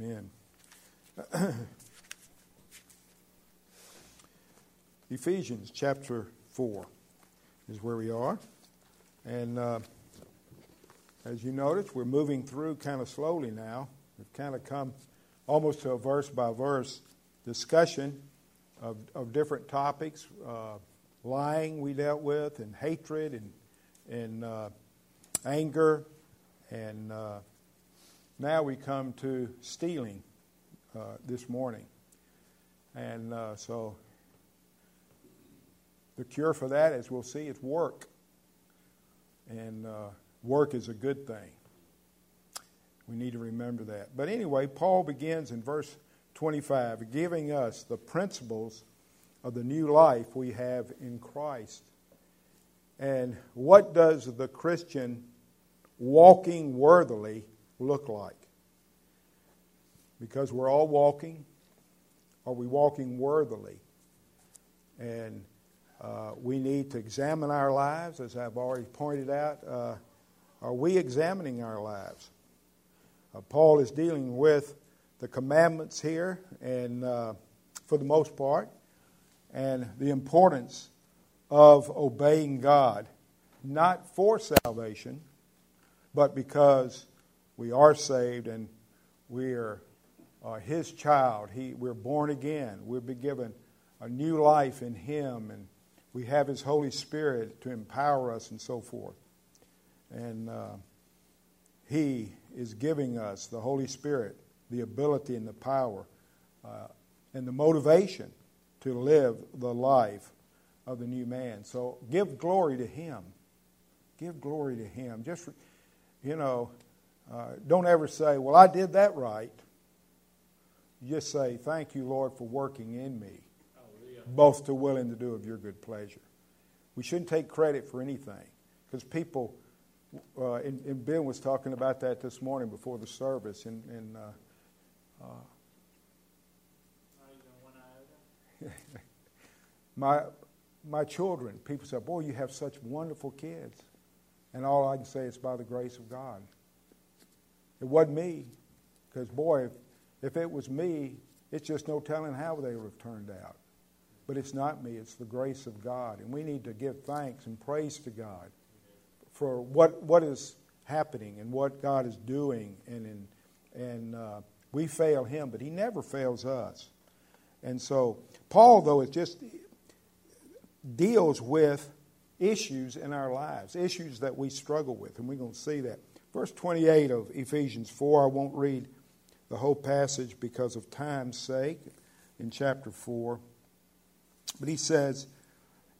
Amen. Ephesians chapter 4 is where we are. And uh, as you notice, we're moving through kind of slowly now. We've kind of come almost to a verse by verse discussion of, of different topics. Uh, lying we dealt with, and hatred, and, and uh, anger, and uh, now we come to stealing uh, this morning. And uh, so the cure for that, as we'll see, is work. And uh, work is a good thing. We need to remember that. But anyway, Paul begins in verse 25, giving us the principles of the new life we have in Christ. And what does the Christian walking worthily look like? Because we're all walking. Are we walking worthily? And uh, we need to examine our lives, as I've already pointed out. Uh, are we examining our lives? Uh, Paul is dealing with the commandments here, and uh, for the most part, and the importance of obeying God, not for salvation, but because we are saved and we are uh, His child. He, we're born again. We've been given a new life in Him, and we have His Holy Spirit to empower us and so forth. And uh, He is giving us, the Holy Spirit, the ability and the power uh, and the motivation to live the life of the new man. So give glory to Him. Give glory to Him. Just, you know, uh, don't ever say, well, I did that right. You just say, thank you, Lord, for working in me, Hallelujah. both to will and to do of your good pleasure. We shouldn't take credit for anything because people, uh, and, and, Ben was talking about that this morning before the service, and, and uh, uh my, my children, people say, Boy, you have such wonderful kids. And all I can say is by the grace of God. It wasn't me, because, boy, if, if it was me, it's just no telling how they would have turned out. But it's not me, it's the grace of God. And we need to give thanks and praise to God for what, what is happening and what God is doing. And, in, and uh, we fail Him, but He never fails us. And so, Paul, though, it just deals with issues in our lives, issues that we struggle with, and we're going to see that. Verse 28 of Ephesians 4, I won't read the whole passage because of time's sake in chapter 4. But he says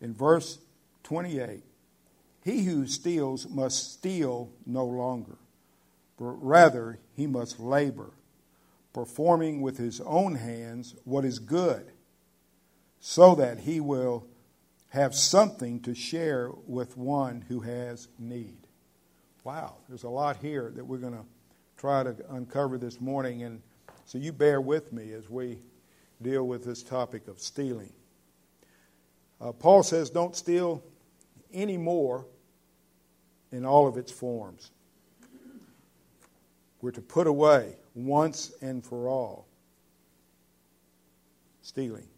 in verse 28 He who steals must steal no longer, but rather he must labor performing with his own hands what is good, so that he will have something to share with one who has need. Wow, there's a lot here that we're going to try to uncover this morning, and so you bear with me as we deal with this topic of stealing. Uh, Paul says, Don't steal anymore in all of its forms. We're to put away once and for all stealing.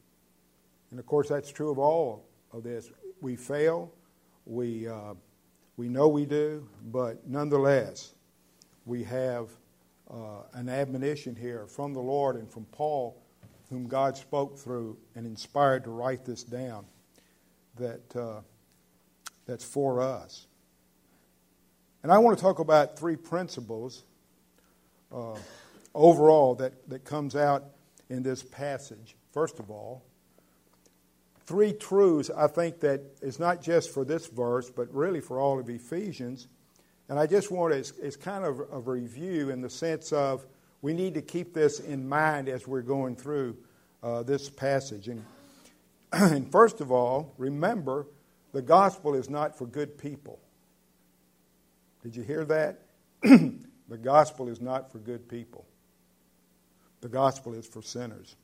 And of course, that's true of all of this. We fail, we, uh, we know we do, but nonetheless, we have uh, an admonition here from the Lord and from Paul, whom God spoke through and inspired to write this down, that, uh, that's for us. And I want to talk about three principles uh, overall that, that comes out in this passage. First of all, three truths I think that is not just for this verse, but really for all of Ephesians. And I just want it as, kind of a review in the sense of we need to keep this in mind as we're going through uh, this passage. And, and first of all, remember the gospel is not for good people. Did you hear that? the gospel is not for good people. The gospel is for sinners.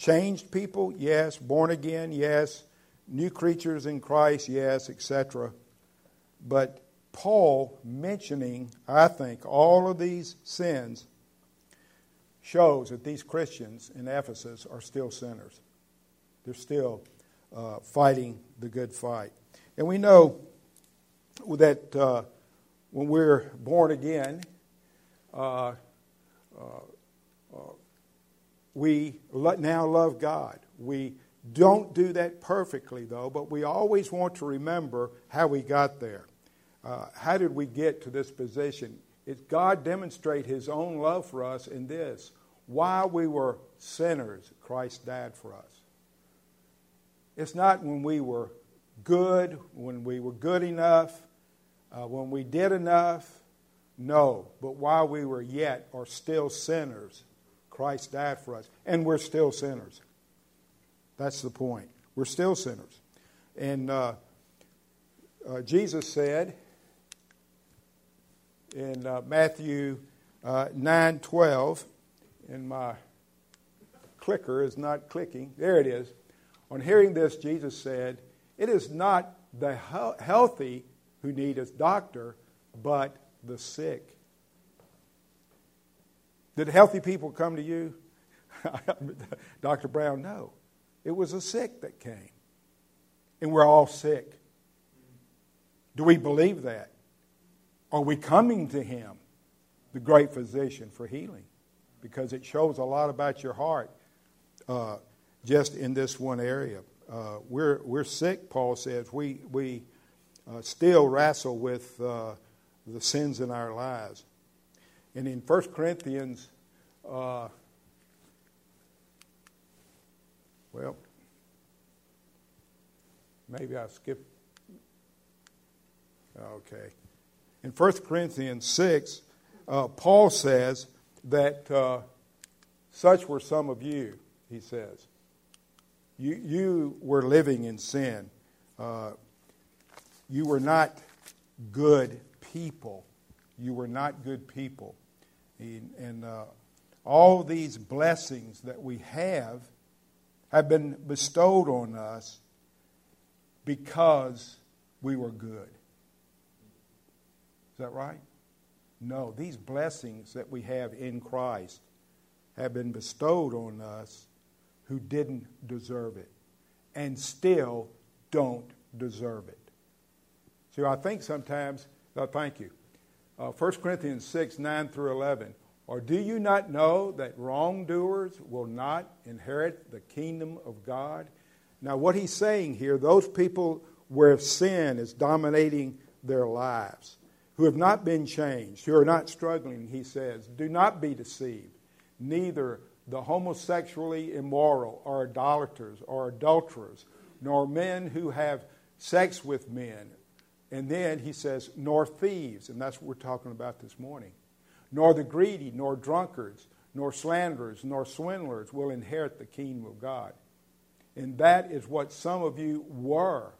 Changed people, yes. Born again, yes. New creatures in Christ, yes, etc. But Paul mentioning, I think, all of these sins shows that these Christians in Ephesus are still sinners. They're still uh, fighting the good fight. And we know that uh, when we're born again, uh, uh, we now love God. We don't do that perfectly, though, but we always want to remember how we got there. Uh, how did we get to this position? It, God demonstrate His own love for us in this. While we were sinners, Christ died for us. It's not when we were good, when we were good enough, uh, when we did enough. No, but while we were yet or still sinners, Christ died for us. And we're still sinners. That's the point. We're still sinners. And uh, uh, Jesus said in uh, Matthew uh, 9 12, and my clicker is not clicking. There it is. On hearing this, Jesus said, It is not the he- healthy who need a doctor, but the sick. Did healthy people come to you? Dr. Brown, no. It was the sick that came. And we're all sick. Do we believe that? Are we coming to Him, the great physician, for healing? Because it shows a lot about your heart uh, just in this one area. Uh, we're, we're sick, Paul says. We, we uh, still wrestle with uh, the sins in our lives. And in 1 Corinthians uh, Well, maybe I skipped. Okay. In 1 Corinthians 6, uh, Paul says that uh, such were some of you, he says. You, you were living in sin. Uh, you were not good people. You were not good people. And, and uh, all these blessings that we have have been bestowed on us because we were good. Is that right? No, these blessings that we have in Christ have been bestowed on us who didn't deserve it and still don't deserve it. See, I think sometimes, oh, thank you. Uh, 1 Corinthians 6, 9 through 11. Or do you not know that wrongdoers will not inherit the kingdom of God? Now, what he's saying here, those people where sin is dominating their lives, who have not been changed, who are not struggling, he says, do not be deceived. Neither the homosexually immoral, or idolaters, or adulterers, nor men who have sex with men. And then he says, nor thieves, and that's what we're talking about this morning nor the greedy, nor drunkards, nor slanderers, nor swindlers will inherit the kingdom of God. And that is what some of you were.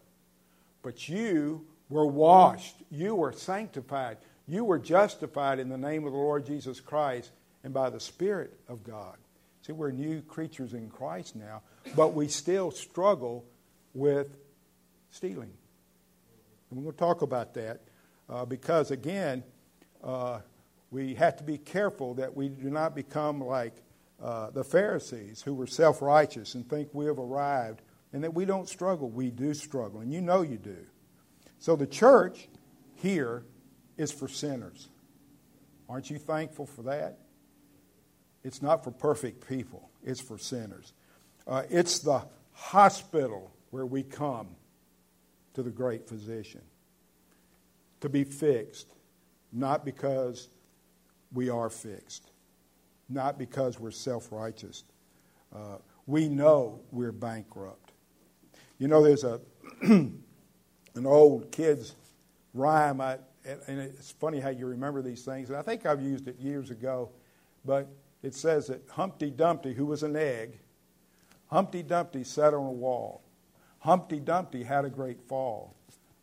But you were washed, you were sanctified, you were justified in the name of the Lord Jesus Christ and by the Spirit of God. See, we're new creatures in Christ now, but we still struggle with stealing. And we're going to talk about that uh, because, again, uh, we have to be careful that we do not become like uh, the Pharisees who were self righteous and think we have arrived and that we don't struggle. We do struggle, and you know you do. So the church here is for sinners. Aren't you thankful for that? It's not for perfect people, it's for sinners. Uh, it's the hospital where we come to the great physician to be fixed, not because we are fixed, not because we're self righteous. Uh, we know we're bankrupt. You know, there's a an old kid's rhyme, I, and it's funny how you remember these things. And I think I've used it years ago, but it says that Humpty Dumpty, who was an egg, Humpty Dumpty sat on a wall. Humpty Dumpty had a great fall,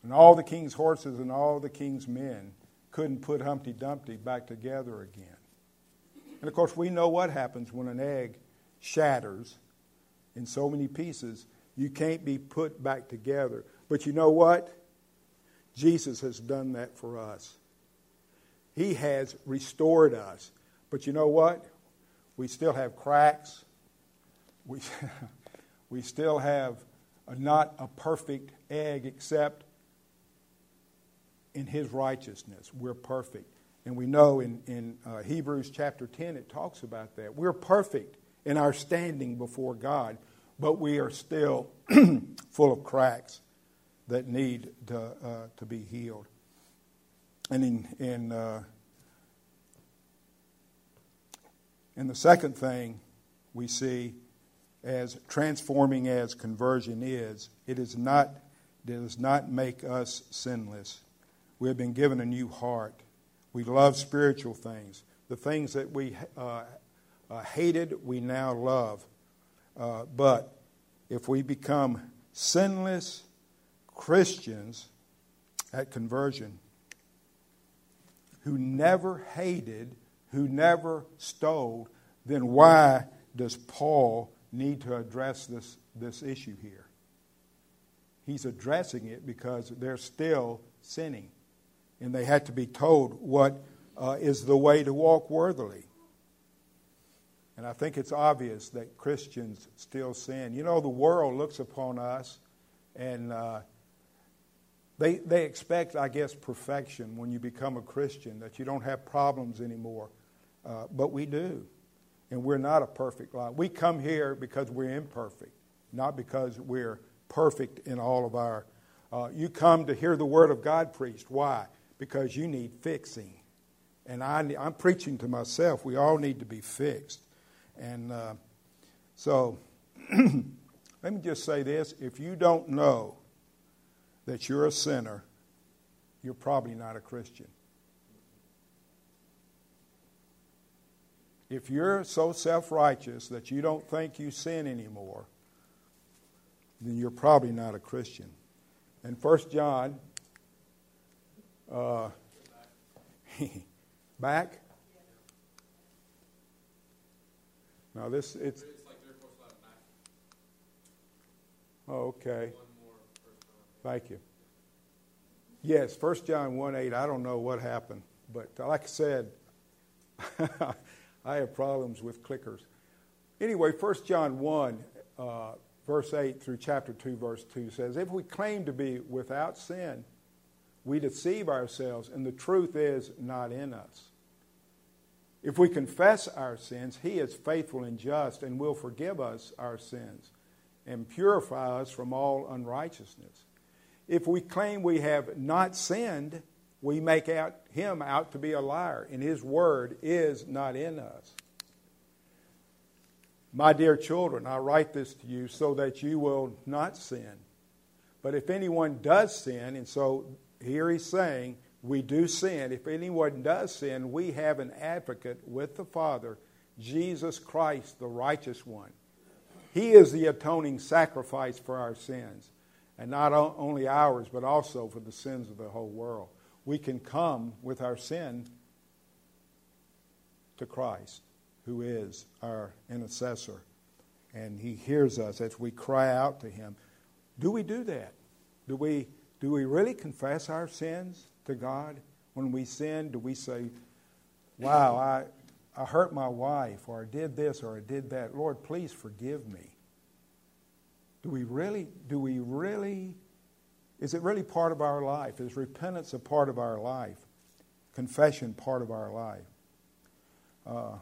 and all the king's horses and all the king's men couldn't put Humpty Dumpty back together again. And of course, we know what happens when an egg shatters in so many pieces. You can't be put back together. But you know what? Jesus has done that for us. He has restored us. But you know what? we still have cracks. We, we still have a, not a perfect egg except in his righteousness. We're perfect. And we know in, in uh, Hebrews chapter 10, it talks about that. We're perfect in our standing before God, but we are still full of cracks that need to, uh, to be healed. And in, in, uh, and the second thing we see as transforming as conversion is, it is not, does not make us sinless. We have been given a new heart. We love spiritual things. The things that we uh, uh, hated, we now love. Uh, but if we become sinless Christians at conversion who never hated, who never stole, then why does Paul need to address this, this issue here? He's addressing it because they're still sinning and they had to be told what uh, is the way to walk worthily. And I think it's obvious that Christians still sin. You know, the world looks upon us and uh, they, they expect, I guess, perfection when you become a Christian, that you don't have problems anymore. Uh, but we do. And we're not a perfect life. We come here because we're imperfect, not because we're perfect in all of our. Uh, you come to hear the Word of God preached. Why? because you need fixing. And I, am preaching to myself. We all need to be fixed. And uh, so, let me just say this if you don't know that you're a sinner, you're probably not a Christian. If you're so self righteous that you don't think you sin anymore, then you're probably not a Christian. And 1 John uh, back? Now this it's. Oh, okay. Thank you. Yes, First John 1 8, I don't know what happened, but like I said, I have problems with clickers. Anyway, First John 1, uh, verse 8 through chapter 2, verse 2 says, If we claim to be without sin, we deceive ourselves, and the truth is not in us. If we confess our sins, He is faithful and just and will forgive us our sins and purify us from all unrighteousness. If we claim we have not sinned, we make out Him out to be a liar, and His word is not in us. My dear children, I write this to you so that you will not sin. But if anyone does sin, and so here he's saying, we do sin. If anyone does sin, we have an advocate with the Father, Jesus Christ, the righteous one. He is the atoning sacrifice for our sins, and not only ours, but also for the sins of the whole world. We can come with our sin to Christ, who is our intercessor, and He hears us as we cry out to Him. Do we do that? Do we do we really confess our sins to God? When we sin, do we say, Wow, I, I hurt my wife, or I did this, or I did that. Lord, please forgive me. Do we really, do we really, is it really part of our life? Is repentance a part of our life? Confession part of our life? Uh,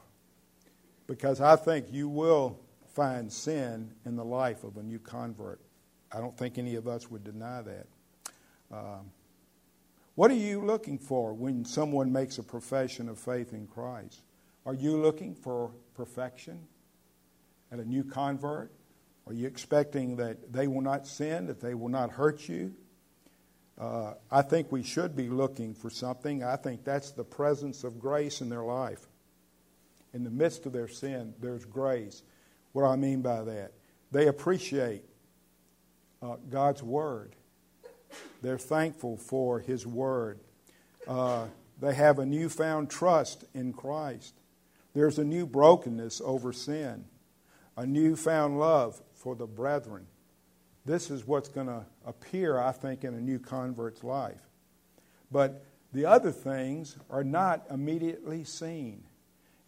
because I think you will find sin in the life of a new convert. I don't think any of us would deny that. Um, what are you looking for when someone makes a profession of faith in Christ? Are you looking for perfection at a new convert? Are you expecting that they will not sin, that they will not hurt you? Uh, I think we should be looking for something. I think that's the presence of grace in their life. In the midst of their sin, there's grace. What do I mean by that? They appreciate uh, God's Word. They're thankful for His Word. Uh, they have a newfound trust in Christ. There's a new brokenness over sin, a newfound love for the brethren. This is what's going to appear, I think, in a new convert's life. But the other things are not immediately seen.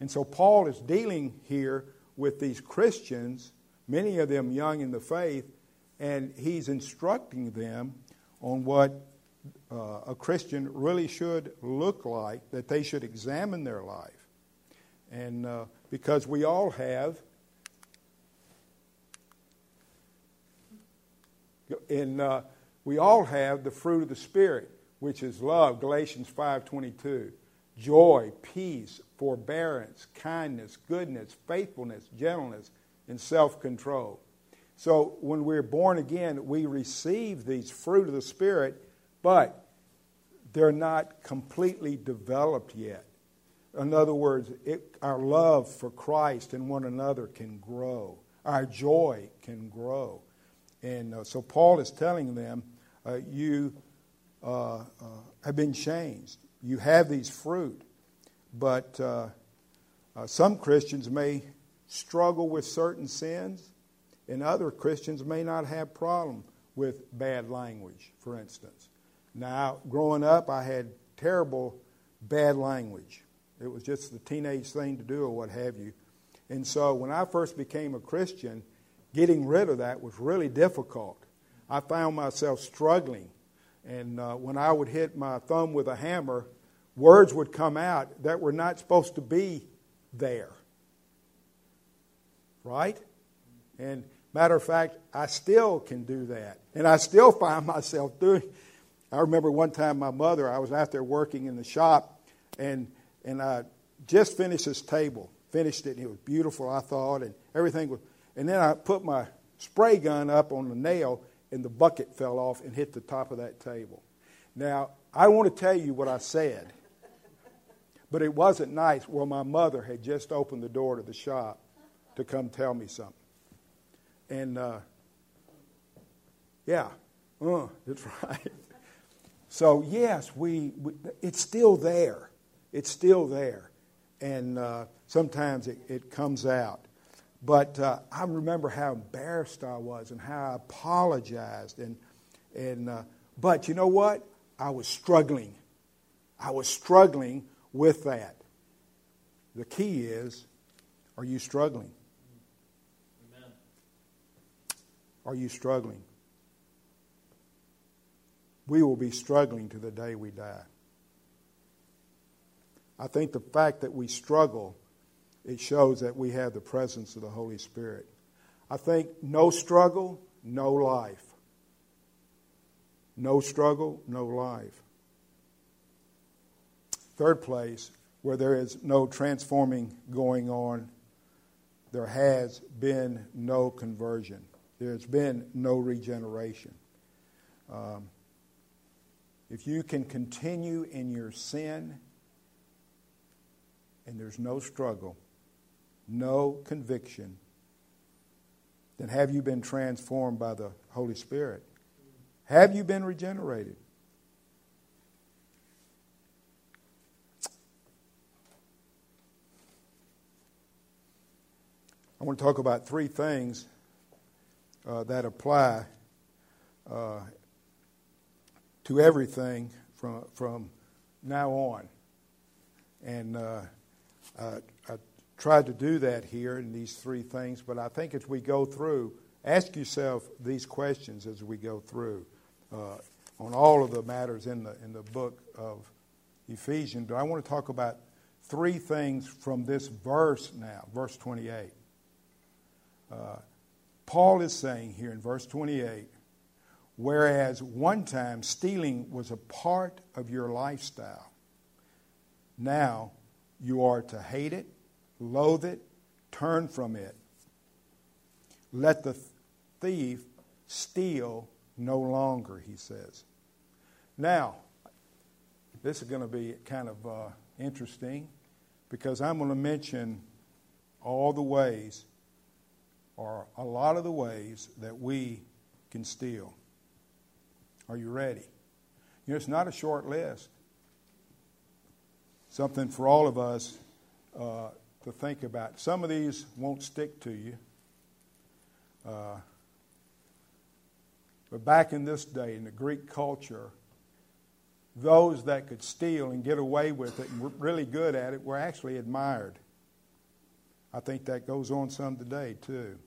And so Paul is dealing here with these Christians, many of them young in the faith, and he's instructing them on what uh, a Christian really should look like, that they should examine their life. And uh, because we all have, and uh, we all have the fruit of the Spirit, which is love, Galatians 5.22, joy, peace, forbearance, kindness, goodness, faithfulness, gentleness, and self-control. So when we're born again, we receive these fruit of the Spirit, but they're not completely developed yet. In other words, it, our love for Christ and one another can grow. Our joy can grow. And uh, so Paul is telling them, uh, you uh, uh have been changed. You have these fruit. But uh, some Christians may struggle with certain sins and other Christians may not have problem with bad language, for instance. Now, growing up, I had terrible bad language. It was just the teenage thing to do or what have you. And so when I first became a Christian, getting rid of that was really difficult. I found myself struggling. And uh, when I would hit my thumb with a hammer, words would come out that were not supposed to be there. Right? And Matter of fact, I still can do that. And I still find myself doing I remember one time my mother, I was out there working in the shop and and I just finished this table. Finished it and it was beautiful, I thought, and everything was and then I put my spray gun up on the nail and the bucket fell off and hit the top of that table. Now, I want to tell you what I said. But it wasn't nice. Well, my mother had just opened the door to the shop to come tell me something. And uh, yeah, uh, that's right. So yes, we, we, it's still there. It's still there, and uh, sometimes it, it, comes out. But uh, I remember how embarrassed I was and how I apologized, and and uh, but you know what? I was struggling. I was struggling with that. The key is, are you struggling? Are you struggling? We will be struggling to the day we die. I think the fact that we struggle, it shows that we have the presence of the Holy Spirit. I think no struggle, no life. No struggle, no life. Third place, where there is no transforming going on, there has been no conversion. There's been no regeneration. Um, if you can continue in your sin and there's no struggle, no conviction, then have you been transformed by the Holy Spirit? Have you been regenerated? I want to talk about three things uh, that apply uh, to everything from, from now on. And uh, I, I tried to do that here in these three things, but I think as we go through, ask yourself these questions as we go through uh, on all of the matters in the, in the book of Ephesians. But I want to talk about three things from this verse now, verse 28. Uh, Paul is saying here in verse 28 whereas one time stealing was a part of your lifestyle, now you are to hate it, loathe it, turn from it. Let the thief steal no longer, he says. Now, this is going to be kind of uh, interesting because I'm going to mention all the ways or a lot of the ways that we can steal. Are you ready? You know, it's not a short list. Something for all of us uh, to think about. Some of these won't stick to you. Uh, but back in this day, in the Greek culture, those that could steal and get away with it and were really good at it were actually admired. I think that goes on some today, too.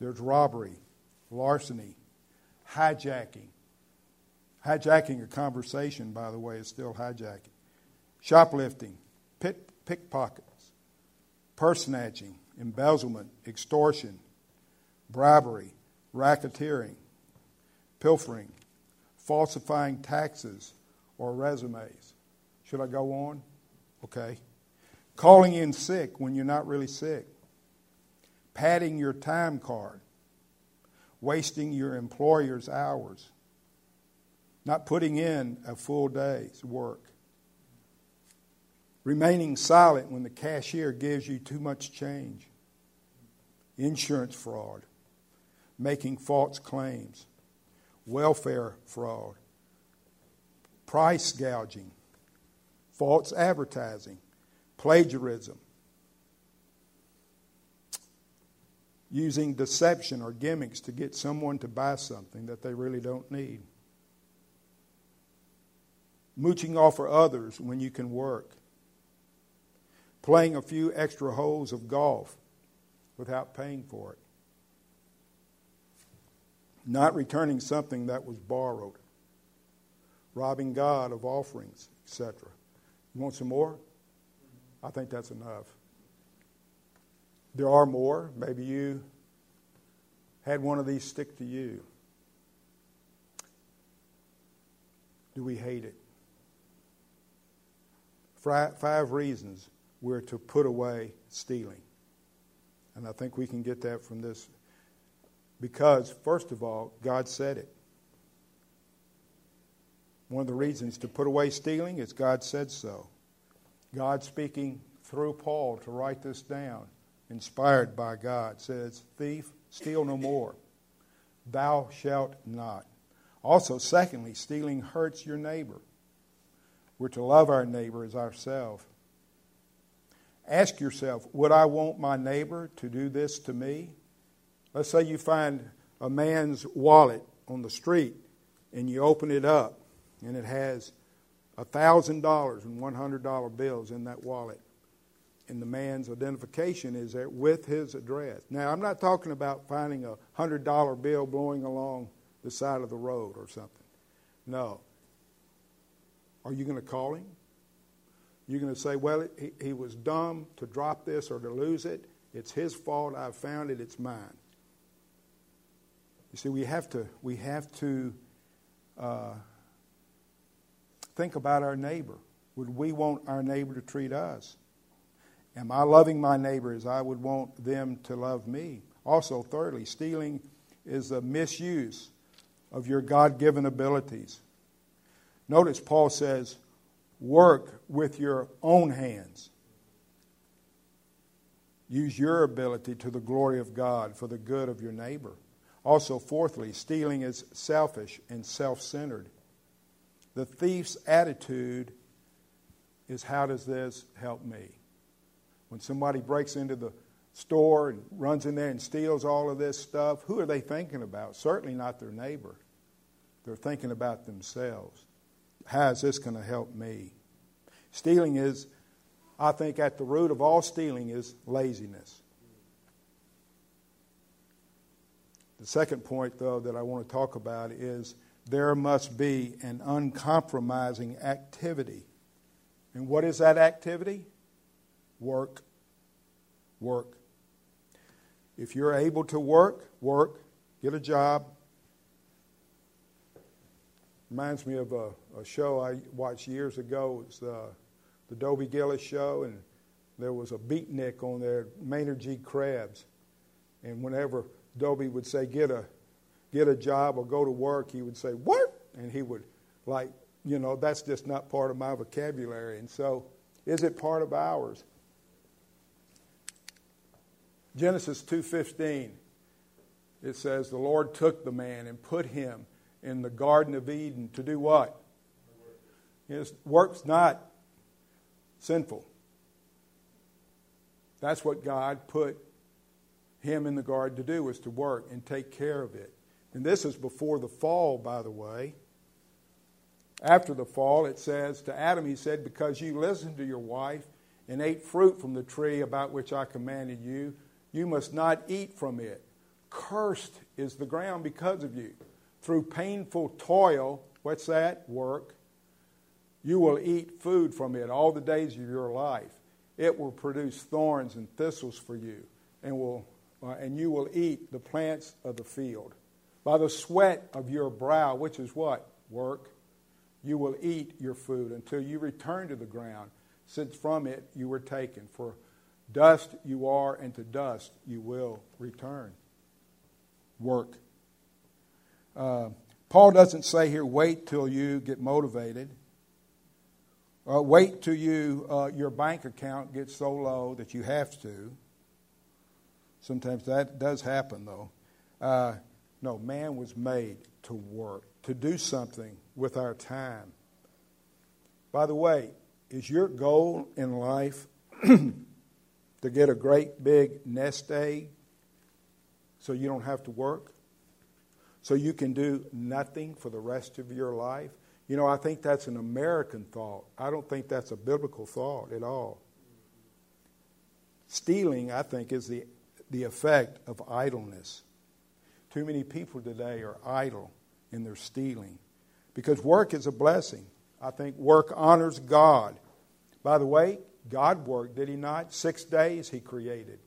There's robbery, larceny, hijacking. Hijacking a conversation, by the way, is still hijacking. Shoplifting, pickpockets, purse snatching, embezzlement, extortion, bribery, racketeering, pilfering, falsifying taxes or resumes. Should I go on? Okay. Calling in sick when you're not really sick. Padding your time card. Wasting your employer's hours. Not putting in a full day's work. Remaining silent when the cashier gives you too much change. Insurance fraud. Making false claims. Welfare fraud. Price gouging. False advertising. Plagiarism. Using deception or gimmicks to get someone to buy something that they really don't need mooching off for others when you can work, playing a few extra holes of golf without paying for it, not returning something that was borrowed, robbing God of offerings, etc. You want some more? I think that's enough. There are more. Maybe you had one of these stick to you. Do we hate it? five reasons we're to put away stealing. And I think we can get that from this. Because, first of all, God said it. One of the reasons to put away stealing is God said so. God speaking through Paul to write this down, inspired by God, says, Thief, steal no more. Thou shalt not. Also, secondly, stealing hurts your neighbor. We're to love our neighbor as ourselves. Ask yourself, would I want my neighbor to do this to me? Let's say you find a man's wallet on the street and you open it up and it has $1,000 and $100 bills in that wallet. And the man's identification is there with his address. Now, I'm not talking about finding a $100 bill blowing along the side of the road or something. No. Are you going to call him? You're going to say, well, he, he was dumb to drop this or to lose it. It's his fault. I found it. It's mine. You see, we have to, we have to uh, think about our neighbor. Would we want our neighbor to treat us? Am I loving my neighbor as I would want them to love me? Also, thirdly, stealing is a misuse of your God given abilities. Notice Paul says, work with your own hands. Use your ability to the glory of God for the good of your neighbor. Also, fourthly, stealing is selfish and self centered. The thief's attitude is how does this help me? When somebody breaks into the store and runs in there and steals all of this stuff, who are they thinking about? Certainly not their neighbor. They're thinking about themselves how is this going to help me? Stealing is, I think, at the root of all stealing is laziness. The second point, though, that I want to talk about is there must be an uncompromising activity. And what is that activity? Work. Work. If you're able to work, work, get a job, Reminds me of a, a show I watched years ago. It's uh, the Dobie Gillis show, and there was a beatnik on there, Maynard G. Krebs. And whenever Dobie would say, get a, get a job or go to work, he would say, what? And he would, like, you know, that's just not part of my vocabulary. And so, is it part of ours? Genesis 2:15 it says the Lord took the man and put him in the Garden of Eden to do what? His work's not sinful. That's what God put him in the garden to do was to work and take care of it. And this is before the fall, by the way. After the fall, it says to Adam, he said, Because you listened to your wife and ate fruit from the tree about which I commanded you, you must not eat from it. Cursed is the ground because of you. Through painful toil, what's that? Work. You will eat food from it all the days of your life. It will produce thorns and thistles for you, and, will, uh, and you will eat the plants of the field. By the sweat of your brow, which is what? Work. You will eat your food until you return to the ground, since from it you were taken. For dust you are, and to dust you will return. Work. Uh, Paul doesn't say here, wait till you get motivated. Uh, wait till you uh, your bank account gets so low that you have to. Sometimes that does happen, though. Uh, no, man was made to work, to do something with our time. By the way, is your goal in life to get a great big nest egg so you don't have to work? So you can do nothing for the rest of your life? You know, I think that's an American thought. I don't think that's a biblical thought at all. Stealing, I think, is the, the effect of idleness. Too many people today are idle in their stealing because work is a blessing. I think work honors God. By the way, God worked, did He not? Six days He created.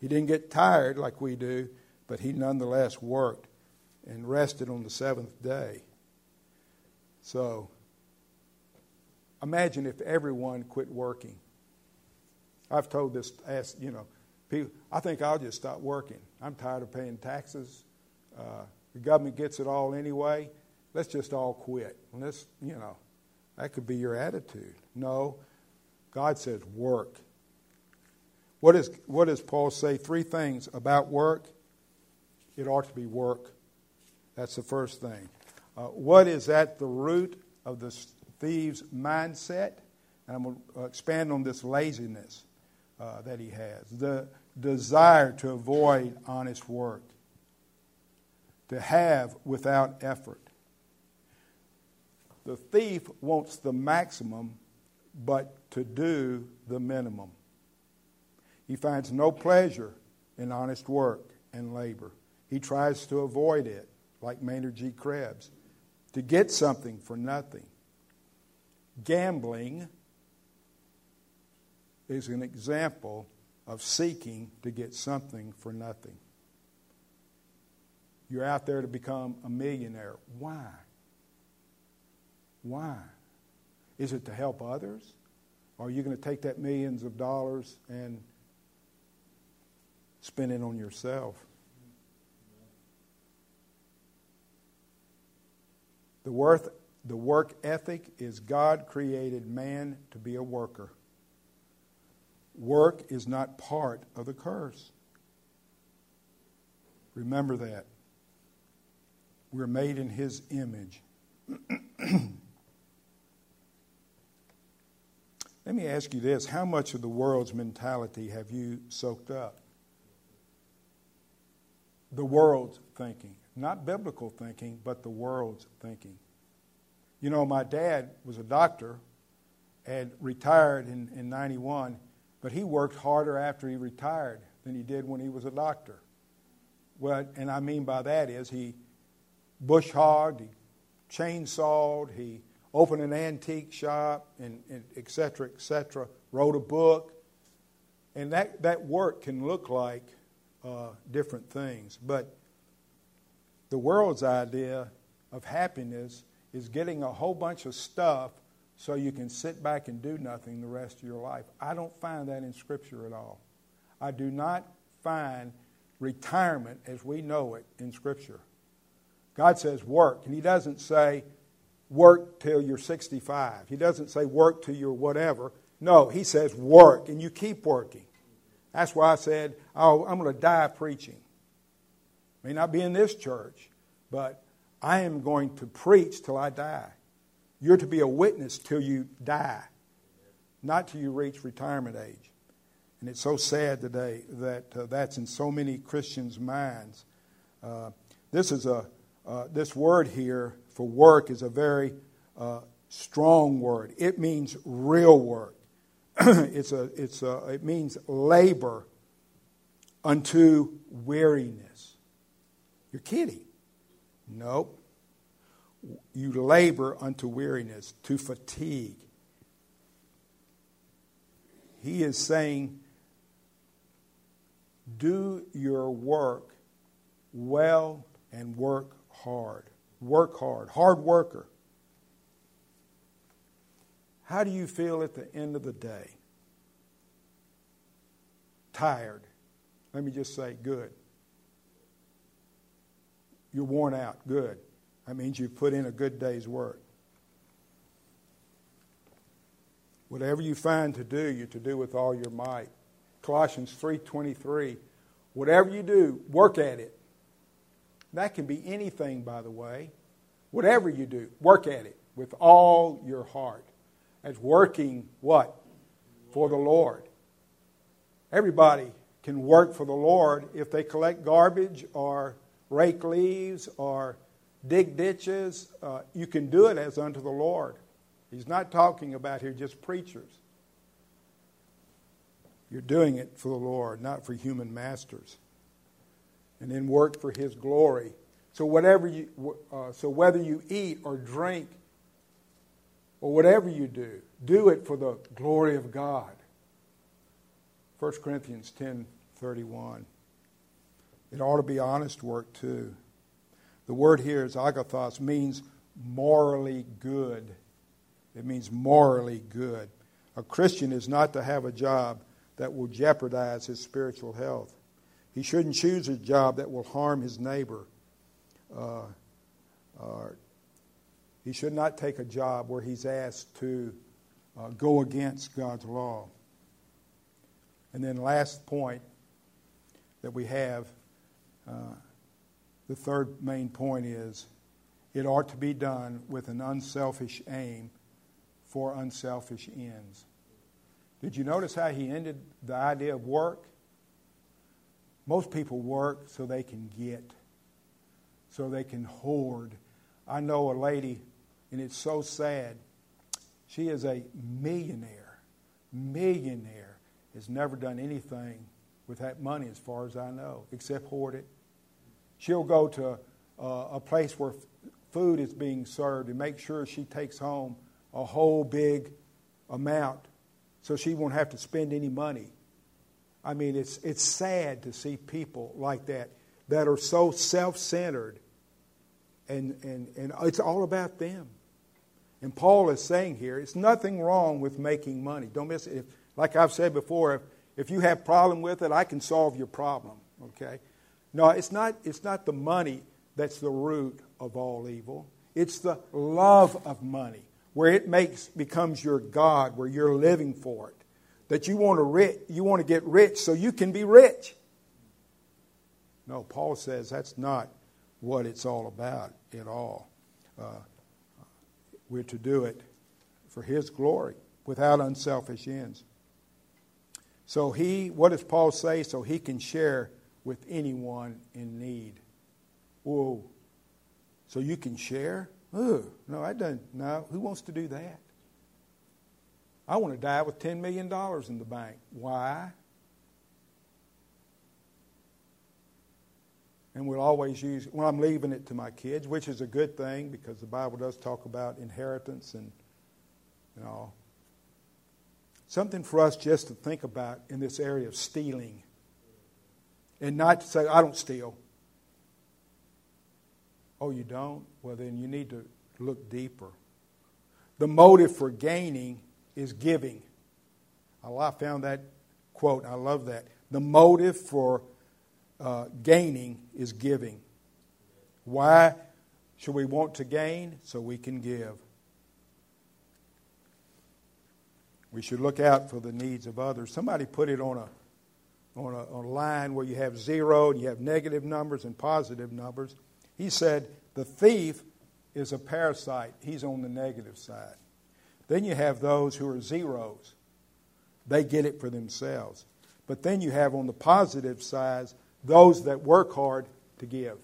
He didn't get tired like we do, but He nonetheless worked and rested on the seventh day. So, imagine if everyone quit working. I've told this, asked, you know, people, I think I'll just stop working. I'm tired of paying taxes. Uh, the government gets it all anyway. Let's just all quit. Let's, you know, that could be your attitude. No, God says work. What, is, what does Paul say? Three things about work. It ought to be work. That's the first thing. Uh, what is at the root of the thief's mindset? And I'm going to expand on this laziness uh, that he has. The desire to avoid honest work, to have without effort. The thief wants the maximum, but to do the minimum. He finds no pleasure in honest work and labor. He tries to avoid it, like Maynard G. Krebs to get something for nothing. Gambling is an example of seeking to get something for nothing. You're out there to become a millionaire. Why? Why? Is it to help others? Or are you going to take that millions of dollars and spend it on yourself? The, worth, the work ethic is God created man to be a worker. Work is not part of the curse. Remember that. We're made in His image. Let me ask you this how much of the world's mentality have you soaked up? The world's thinking. Not biblical thinking, but the world's thinking. You know, my dad was a doctor and retired in, in 91, but he worked harder after he retired than he did when he was a doctor. Well, and I mean by that is he bush hogged, he chainsawed, he opened an antique shop, and, and et cetera, et cetera, wrote a book. And that, that work can look like uh, different things. But the world's idea of happiness is getting a whole bunch of stuff so you can sit back and do nothing the rest of your life. I don't find that in Scripture at all. I do not find retirement as we know it in Scripture. God says work, and He doesn't say work till you're 65. He doesn't say work till you're whatever. No, He says work, and you keep working. That's why I said, oh, I'm going to die preaching. May not be in this church, but I am going to preach till I die. You're to be a witness till you die, not till you reach retirement age. And it's so sad today that uh, that's in so many Christians' minds. Uh, this is a uh, this word here for work is a very uh, strong word. It means real work. it's a, it's a, it means labor unto weariness. You're kidding. Nope. You labor unto weariness, to fatigue. He is saying, do your work well and work hard. Work hard. Hard worker. How do you feel at the end of the day? Tired. Let me just say, good. You're worn out. Good. That means you've put in a good day's work. Whatever you find to do, you're to do with all your might. Colossians 3:23. Whatever you do, work at it. That can be anything, by the way. Whatever you do, work at it with all your heart. As working what? For the Lord. Everybody can work for the Lord if they collect garbage or rake leaves or dig ditches. Uh, you can do it as unto the Lord. He's not talking about here just preachers. You're doing it for the Lord, not for human masters. And then work for His glory. So whatever you, uh, so whether you eat or drink or whatever you do, do it for the glory of God. 1 Corinthians 10 31. It ought to be honest work too. The word here is agathos, means morally good. It means morally good. A Christian is not to have a job that will jeopardize his spiritual health. He shouldn't choose a job that will harm his neighbor. Uh, uh, he should not take a job where he's asked to uh, go against God's law. And then, last point that we have, uh, the third main point is it ought to be done with an unselfish aim for unselfish ends. Did you notice how he ended the idea of work? Most people work so they can get, so they can hoard. I know a lady, and it's so sad. She is a millionaire, millionaire, has never done anything with that money, as far as I know, except hoard it. She'll go to uh, a place where f- food is being served and make sure she takes home a whole big amount so she won't have to spend any money. I mean, it's, it's sad to see people like that that are so self centered and, and, and it's all about them. And Paul is saying here, it's nothing wrong with making money. Don't miss it. If, like I've said before, if, if you have problem with it, I can solve your problem. Okay? No, it's not, it's not the money that's the root of all evil. It's the love of money where it makes becomes your God, where you're living for it. That you want to rich, you want to get rich so you can be rich. No, Paul says that's not what it's all about at all. Uh, we're to do it for His glory without unselfish ends. So he, what does Paul say? So he can share with anyone in need. Whoa. So you can share? Oh, no, I don't. No, who wants to do that? I want to die with $10 million in the bank. Why? And we'll always use, well, I'm leaving it to my kids, which is a good thing because the Bible does talk about inheritance and, you know, something for us just to think about in this area of stealing. And not to say, I don't steal. Oh, you don't? Well, then you need to look deeper. The motive for gaining is giving. I found that quote, I love that. The motive for uh, gaining is giving. Why should we want to gain? So we can give. We should look out for the needs of others. Somebody put it on a, on a, on a line where you have zero and you have negative numbers and positive numbers. He said, The thief is a parasite. He's on the negative side. Then you have those who are zeros. They get it for themselves. But then you have on the positive side those that work hard to give.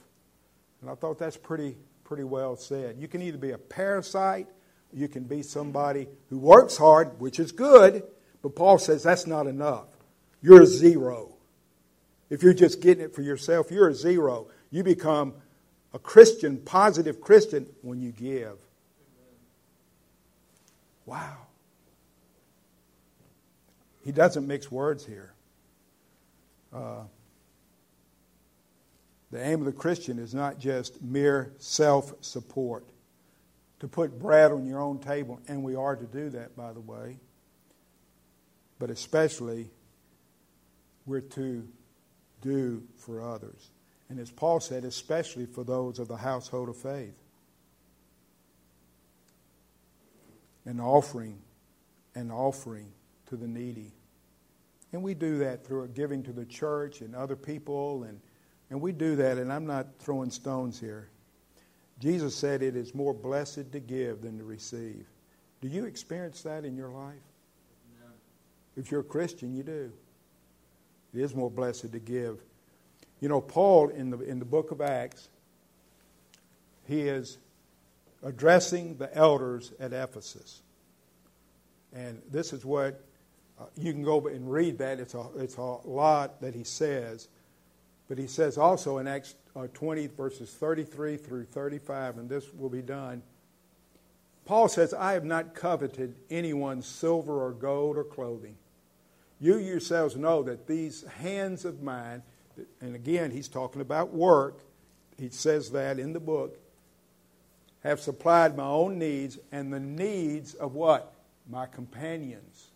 And I thought that's pretty, pretty well said. You can either be a parasite, you can be somebody who works hard, which is good, But Paul says that's not enough. You're a zero. If you're just getting it for yourself, you're a zero. You become a Christian, positive Christian, when you give. Wow. He doesn't mix words here. Uh, the aim of the Christian is not just mere self support. To put bread on your own table, and we are to do that, by the way, but especially we're to do for others. And as Paul said, especially for those of the household of faith. An offering, an offering to the needy. And we do that through giving to the church and other people, and, and we do that, and I'm not throwing stones here. Jesus said it is more blessed to give than to receive. Do you experience that in your life? No. If you're a Christian, you do. It is more blessed to give. You know, Paul in the, in the book of Acts, he is addressing the elders at Ephesus. And this is what uh, you can go and read that. It's a, it's a lot that he says. But he says also in Acts uh, 20, verses 33 through 35, and this will be done. Paul says, I have not coveted anyone's silver or gold or clothing. You yourselves know that these hands of mine, and again, he's talking about work, he says that in the book, have supplied my own needs and the needs of what? My companions.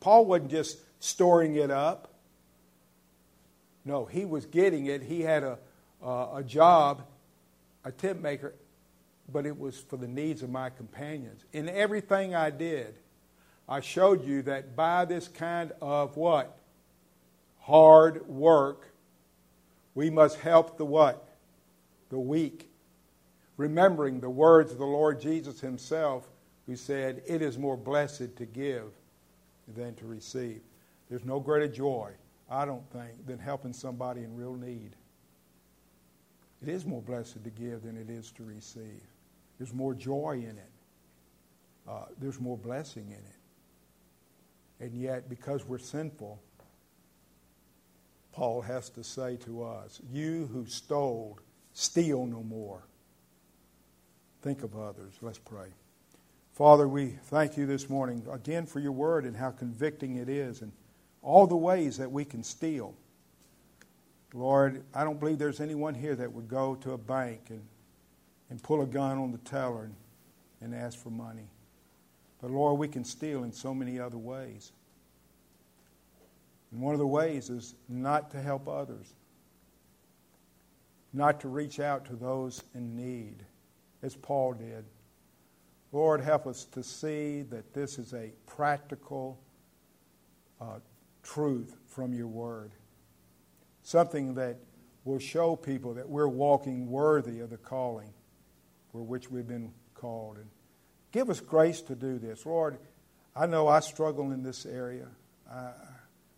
Paul wasn't just storing it up. No, he was getting it. He had a, a job, a tent maker, but it was for the needs of my companions. In everything I did, I showed you that by this kind of what? Hard work, we must help the what? The weak. Remembering the words of the Lord Jesus himself, who said, It is more blessed to give than to receive. There's no greater joy, I don't think, than helping somebody in real need. It is more blessed to give than it is to receive. There's more joy in it. Uh, there's more blessing in it. And yet, because we're sinful, Paul has to say to us, You who stole, steal no more. Think of others. Let's pray. Father, we thank you this morning again for your word and how convicting it is and all the ways that we can steal. Lord, I don't believe there's anyone here that would go to a bank and, and pull a gun on the teller and, and ask for money. But Lord, we can steal in so many other ways. And one of the ways is not to help others, not to reach out to those in need, as Paul did. Lord, help us to see that this is a practical uh, truth from your word. Something that will show people that we're walking worthy of the calling for which we've been called. And Give us grace to do this. Lord, I know I struggle in this area. I,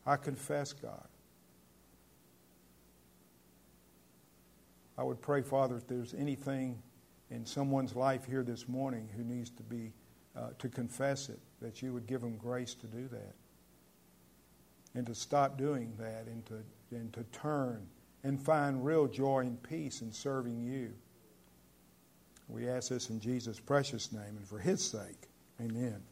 I confess, God. I would pray, Father, if there's anything in someone's life here this morning who needs to be uh, to confess it, that you would give them grace to do that, and to stop doing that, and to and to turn and find real joy and peace in serving you. We ask this in Jesus' precious name and for his sake. Amen.